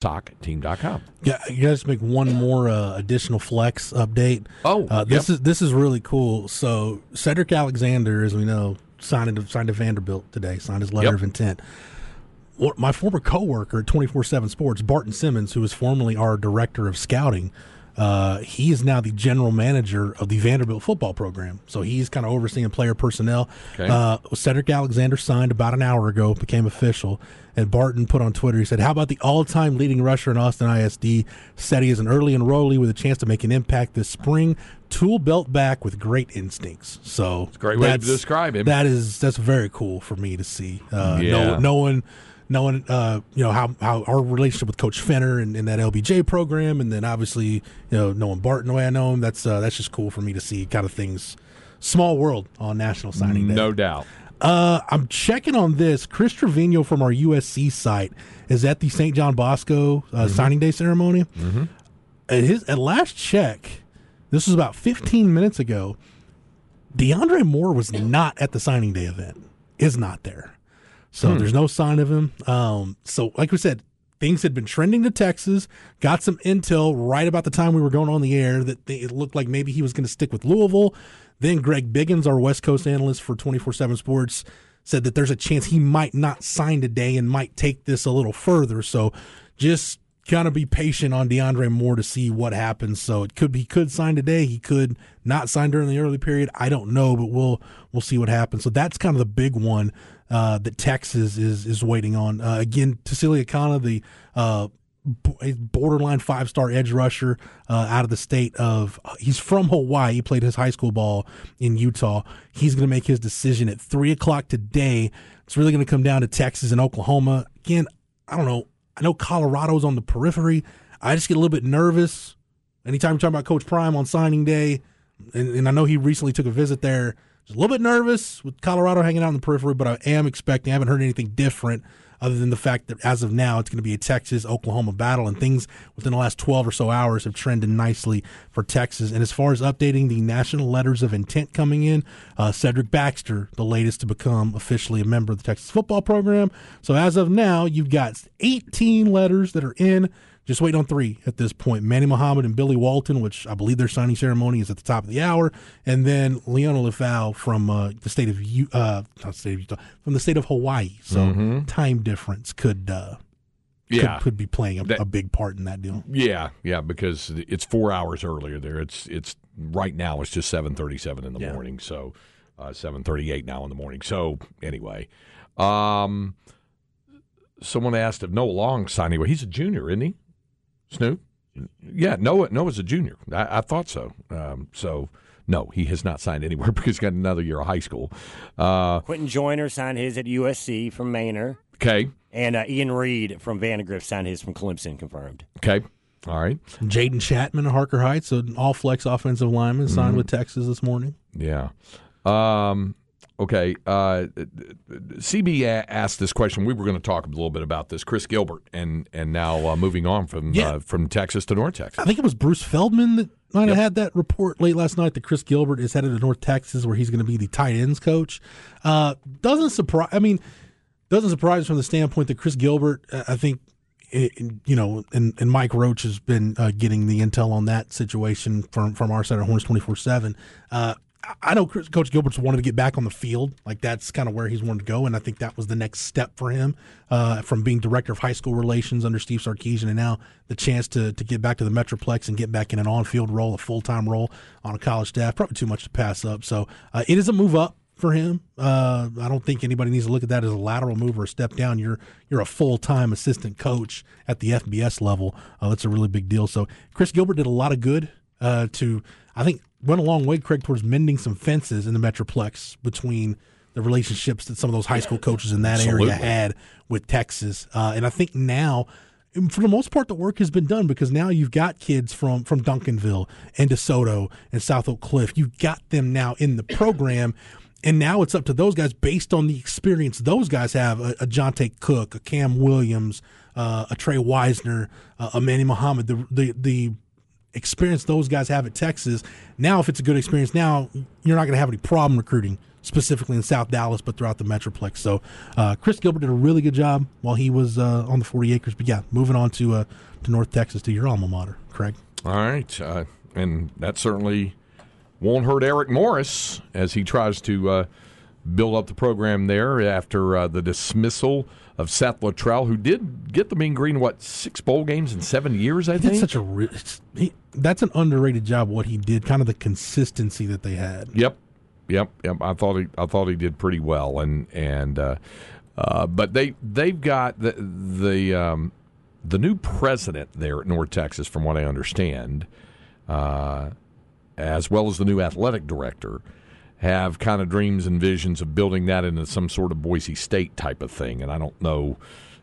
SockTeam.com. Yeah, you guys make one more uh, additional flex update. Oh, uh, this yep. is this is really cool. So Cedric Alexander, as we know, signed to, signed to Vanderbilt today. Signed his letter Yep. of intent. My former coworker at twenty four seven Sports, Barton Simmons, who was formerly our director of scouting, uh, he is now the general manager of the Vanderbilt football program. So he's kind of overseeing player personnel. Okay. Uh, Cedric Alexander signed about an hour ago, became official. And Barton put on Twitter, he said, How about the all time leading rusher in Austin ISD? Said he is an early enrollee with a chance to make an impact this spring. Tool belt back with great instincts. So it's a great way to describe him. That is that's very cool for me to see. Uh, Yeah. know- knowing knowing uh, you know how, how our relationship with Coach Fenner and, and that LBJ program, and then obviously you know knowing Barton the way I know him, that's uh, that's just cool for me to see kind of things. Small world on National Signing Day. No doubt. Uh, I'm checking on this. Chris Trevino from our USC site is at the St. John Bosco uh, signing day ceremony. Mm-hmm. At his at last check, this was about 15 minutes ago. DeAndre Moore was not at the signing day event. Is not there. So there's no sign of him. Um, so like we said, things had been trending to Texas. Got some intel right about the time we were going on the air that they, it looked like maybe he was going to stick with Louisville. Then Greg Biggins, our West Coast analyst for 24/7 Sports, said that there's a chance he might not sign today and might take this a little further. So just kind of be patient on DeAndre Moore to see what happens. So it could be he could sign today, he could not sign during the early period. I don't know, but we'll we'll see what happens. So that's kind of the big one uh, that Texas is is waiting on. Uh, again, Tausili Akana, the uh, borderline five star edge rusher uh, out of the state of he's from Hawaii. He played his high school ball in Utah. He's going to make his decision at three o'clock today. It's really going to come down to Texas and Oklahoma. Again, I don't know. I know Colorado's on the periphery. I just get a little bit nervous anytime you're talking about Coach Prime on signing day, and, and I know he recently took a visit there. A little bit nervous with Colorado hanging out in the periphery, but I am expecting. I haven't heard anything different other than the fact that as of now, it's going to be a Texas Oklahoma battle, and things within the last 12 or so hours have trended nicely for Texas. And as far as updating the national letters of intent coming in, uh, Cedric Baxter, the latest to become officially a member of the Texas football program. So as of now, you've got 18 letters that are in. Just waiting on three at this point. Manny Muhammad and Billy Walton, which I believe their signing ceremony is at the top of the hour, and then Liona Lefau from uh, the state of U- uh, not state of Utah, from the state of Hawaii. So time difference could uh, Yeah. could, could be playing a, That- a big part in that deal. Yeah, yeah, because it's four hours earlier there. It's it's right now. It's just seven thirty-seven in the Yeah. morning. So uh, seven thirty-eight now in the morning. So anyway, um, someone asked if Noah Long signed anywhere. He's a junior, isn't he? Snoop. Yeah, Noah. Noah's a junior. I, I thought so. Um, so no, he has not signed anywhere because he's got another year of high school. Uh, Quinten Joyner signed his at USC from Manor, okay, and uh, Ian Reed from Vandegrift signed his from Clemson, confirmed. okay, all right. Jaden Chapman of Harker Heights, an all flex offensive lineman, signed with Texas this morning. Yeah. Um, okay. Uh, CB asked this question. We were going to talk a little bit about this. Chris Gilbert, and and now uh, moving on from Yeah. uh, from Texas to North Texas. I think it was Bruce Feldman that might have Yep. had that report late last night that Chris Gilbert is headed to North Texas, where he's going to be the tight ends coach. Uh, doesn't surprise. I mean, doesn't surprise from the standpoint that Chris Gilbert. uh, I think. it- you know, and, and Mike Roach has been uh, getting the intel on that situation from from our side of Horns twenty four seven. I know Coach Gilbert's wanted to get back on the field, like that's kind of where he's wanted to go, and I think that was the next step for him uh, from being director of high school relations under Steve Sarkisian, and now the chance to to get back to the Metroplex and get back in an on field role, a full time role on a college staff. Probably too much to pass up. So uh, it is a move up for him. Uh, I don't think anybody needs to look at that as a lateral move or a step down. You're you're a full time assistant coach at the FBS level. Uh, that's a really big deal. So Chris Gilbert did a lot of good uh, to I think went a long way, Craig, towards mending some fences in the Metroplex between the relationships that some of those high school coaches in that Absolutely. area had with Texas. Uh, and I think now. For the most part, the work has been done because now you've got kids from from Duncanville and DeSoto and South Oak Cliff. You've got them now in the program, and now it's up to those guys based on the experience those guys have. A, a Jonte Cook, a Cam Williams, uh, a Trey Wisner, uh, a Manny Muhammad. The the the experience those guys have at Texas. Now, if it's a good experience, now you're not going to have any problem recruiting specifically in South Dallas, but throughout the Metroplex. So uh, Chris Gilbert did a really good job while he was uh, on the 40 acres. But yeah, moving on to uh, to North Texas to your alma mater, Craig. All right, uh, and that certainly won't hurt Eric Morris as he tries to uh, build up the program there after uh, the dismissal of Seth Littrell, who did get the Mean Green what six bowl games in seven years. I He think such a re- he, that's an underrated job. What he did, kind of the consistency that they had. Yep, yep, yep. I thought he, I thought he did pretty well, and and uh, uh, but they they've got the the um, the new president there at North Texas, from what I understand, uh, as well as the new athletic director, have kind of dreams and visions of building that into some sort of Boise State type of thing, and I don't know.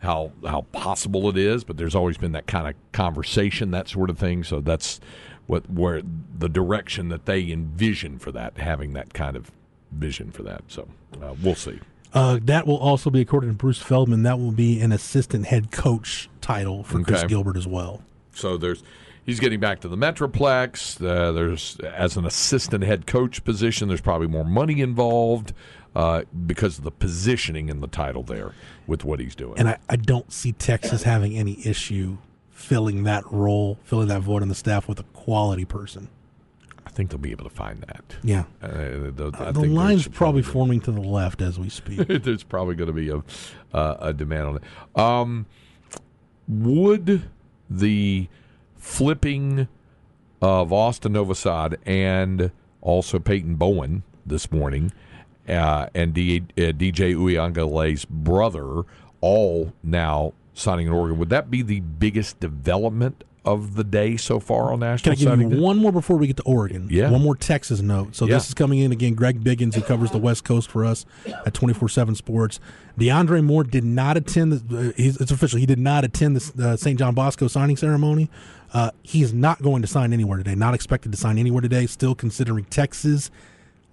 How how possible it is, but there's always been that kind of conversation, that sort of thing. So that's what where the direction that they envision for that, having that kind of vision for that. So uh, we'll see. Uh, that will also be, according to Bruce Feldman, that will be an assistant head coach title for Chris Gilbert as well. So there's he's getting back to the Metroplex. Uh, there's as an assistant head coach position. There's probably more money involved uh, because of the positioning in the title there with what he's doing. And I, I don't see Texas having any issue filling that role, filling that void on the staff with a quality person. I think they'll be able to find that. Yeah. Uh, the the I think line's probably forming to the left as we speak. there's probably going to be a uh, a demand on it. Um, would the flipping of Austin Novosad and also Peyton Bowen this morning uh, and D, uh, DJ Uiagalelei's brother all now signing in Oregon, would that be the biggest development of the day so far on Can National I give you one more before we get to Oregon? Yeah. One more Texas note. So Yeah. this is coming in again. Greg Biggins, who covers the West Coast for us at 24-7 Sports. DeAndre Moore did not attend. The, uh, it's official. He did not attend the uh, St. John Bosco signing ceremony. Uh, he is not going to sign anywhere today. Not expected to sign anywhere today. Still considering Texas,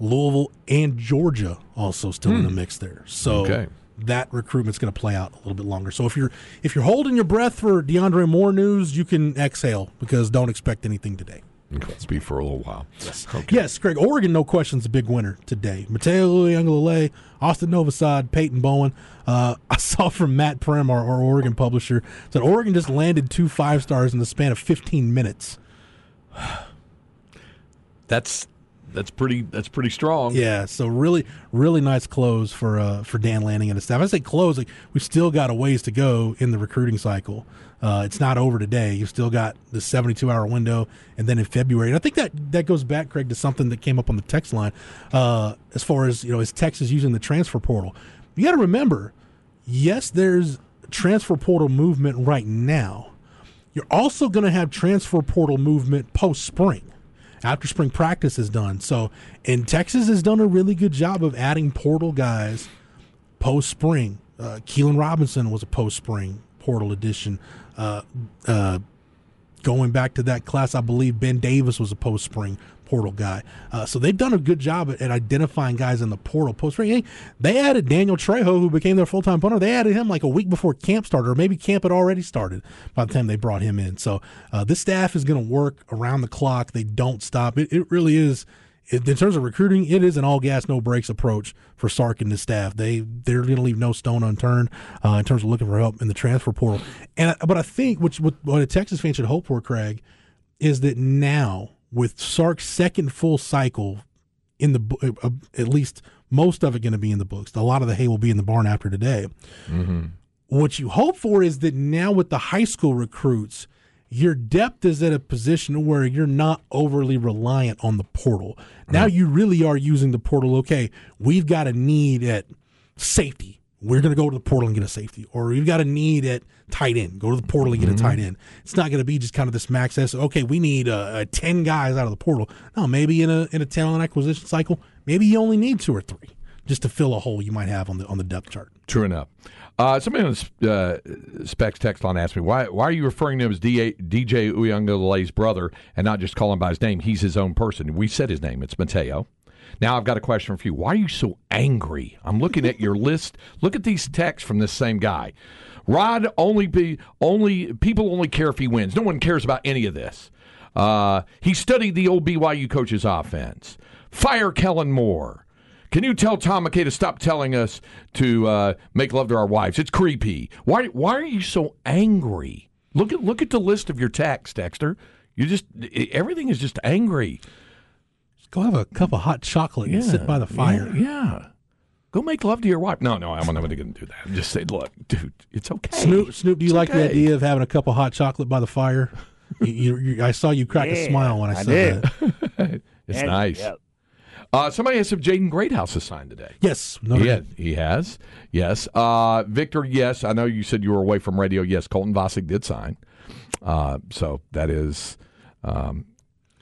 Louisville, and Georgia also still in the mix there. So Hmm. Okay. That recruitment's going to play out a little bit longer. So if you're if you're holding your breath for DeAndre Moore news, you can exhale because don't expect anything today. Okay, Let's be for a little while. Yes, yes, Greg. Oregon, no questions, a big winner today. Mateo Uiagalelei, Austin Novosad, Peyton Bowen. Uh, I saw from Matt Prehm, our, our Oregon publisher, that Oregon just landed two five stars in the span of 15 minutes. That's that's pretty that's pretty strong. Yeah, so really, really nice close for uh, for Dan Lanning and his staff. I say close, like we still got a ways to go in the recruiting cycle. Uh, it's not over today. You've still got the 72 hour window, and then in February. And I think that that goes back, Craig, to something that came up on the text line uh, as far as you know, is Texas using the transfer portal? You got to remember, yes, there's transfer portal movement right now. You're also going to have transfer portal movement post spring after spring practice is done. So, and Texas has done a really good job of adding portal guys post spring. Uh, Keelan Robinson was a post spring portal addition. Uh, uh, going back to that class, I believe Ben Davis was a post spring portal guy. Uh, so they've done a good job at, at identifying guys in the portal post spring. They added Daniel Trejo, who became their full time punter. They added him like a week before camp started, or maybe camp had already started by the time they brought him in. So uh, this staff is going to work around the clock. They don't stop. It, it really is. It- In terms of recruiting, it is an all gas, no brakes approach for Sark and his staff. They they're going to leave no stone unturned uh, in terms of looking for help in the transfer portal. And but I think which what, what a Texas fan should hope for, Craig, is that now with Sark's second full cycle in the bo- uh, at least most of it going to be in the books. A lot of the hay will be in the barn after today. What you hope for is that now with the high school recruits, your depth is at a position where you're not overly reliant on the portal. Now you really are using the portal. Okay, we've got a need at safety. We're going to go to the portal and get a safety. Or we've got a need at tight end. Go to the portal and get a tight end. It's not going to be just kind of this max S. Okay, we need uh, uh, 10 guys out of the portal. No, maybe in a in a talent acquisition cycle, maybe you only need two or three just to fill a hole you might have on the on the depth chart. True enough. Uh, somebody on the uh, Specs text line asked me, why, why are you referring to him as D- DJ Uiagalelei's brother and not just call him by his name? He's his own person. We said his name. It's Mateo. Now I've got a question for you. Why are you so angry? I'm looking at your list. Look at these texts from this same guy. Rod only be only people only care if he wins. No one cares about any of this. Uh, he studied the old BYU coach's offense. Fire Kellen Moore. Can you tell Tom McKay to stop telling us to uh, make love to our wives? It's creepy. Why? Why are you so angry? Look at look at the list of your texts, Dexter. You just everything is just angry. Go have a cup of hot chocolate and sit by the fire. Yeah. yeah. Go make love to your wife. No, no, I'm not going to do that. Just say, look, dude, it's okay. Snoop, Snoop, do you It's like the idea of having a cup of hot chocolate by the fire? you, you, you- I saw you crack a smile when I, I said did. that. It's And- nice. yep. Uh, somebody asked if Jaden Greathouse is signed today. Yes, no, He, has, he has. Yes. Uh, Victor, yes. I know you said you were away from radio. Yes, Colton Vasek did sign. Uh, so that is. Um,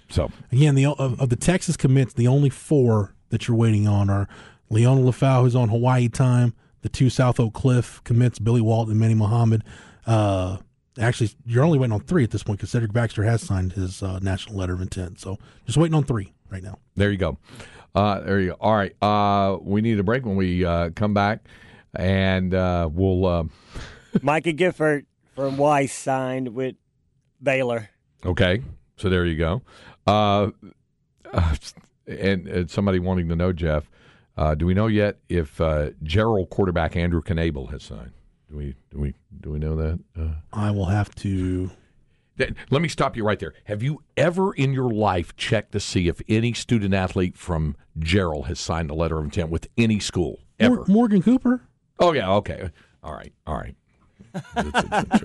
so Again, the of, of the Texas commits, the only four that you're waiting on are Liona Lefau, who's on Hawaii time, the two South Oak Cliff commits, Billy Walt and Manny Muhammad. Uh, actually, you're only waiting on three at this point because Cedric Baxter has signed his uh, national letter of intent. So just waiting on three right now. there you go. Uh, there you go. All right. Uh, we need a break when we uh, come back, and uh, we'll. Uh, Micah Gifford from Weiss signed with Baylor. Okay, so there you go. Uh, uh, and, and somebody wanting to know, Jeff, uh, do we know yet if uh, Gerald quarterback Andrew Knable has signed? Do we do we do we know that? Uh, I will have to. Th- let me stop you right there. Have you ever in your life checked to see if any student athlete from Gerald has signed a letter of intent with any school ever? Mor- Morgan Cooper. Oh yeah, okay, all right, all right. That's- that's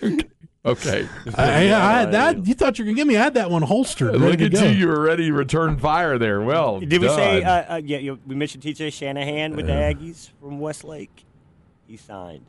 true. okay. I, I had that. You thought you were gonna give me? I had that one holstered. ready Look at go. you! You were ready to return fire there. Well, Did we say? Uh, uh, yeah, you, we mentioned TJ Shanahan with the Aggies from Westlake. He signed.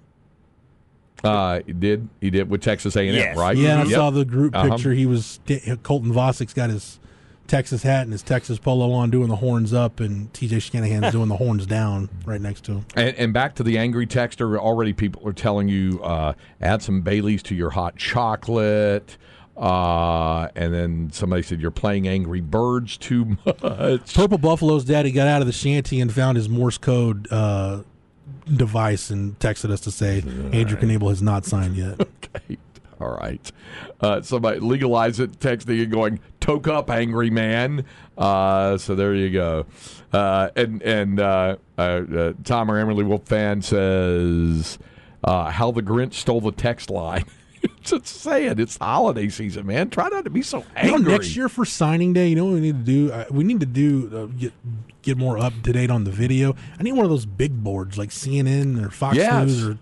Uh, he did he did with Texas A and M, right? Yeah, and I Yep. saw the group Uh-huh. picture. He was Colton Vasek's got his Texas hat and his Texas polo on, doing the horns up, and TJ Shanahan's doing the horns down right next to him. And, and back to the angry texter. Already, people are telling you uh, add some Baileys to your hot chocolate. Uh, and then somebody said you're playing Angry Birds too much. Purple Buffalo's daddy got out of the shanty and found his Morse code uh, device and texted us to say Andrew Knable has not signed yet. Okay. All right. Uh, somebody legalize it, texting and going, toke up, angry man. Uh, so there you go. Uh, and and uh, uh, uh, Tom or Emily Wolf fan says, uh, how the Grinch stole the text line. Just saying, it's the holiday season, man. Try not to be so You know, angry. next year for signing day, you know what we need to do? Uh, we need to do uh, get get more up to date on the video. I need one of those big boards like CNN or Fox Yes. News or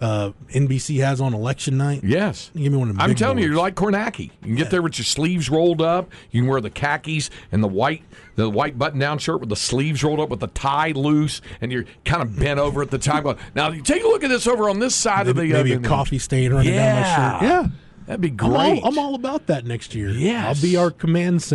uh, NBC has on election night. Yes. Give me one of them I'm telling you, boards. you're like Kornacki. You can get there with your sleeves rolled up. You can wear the khakis and the white, the white button-down shirt with the sleeves rolled up, with the tie loose, and you're kind of bent over at the time. Going, now you take a look at this over on this side of the maybe, maybe uh, a coffee stain running down my shirt. Yeah. Yeah, That'd be I'm great. all, I'm all about that next year. Yes. I'll be our command center.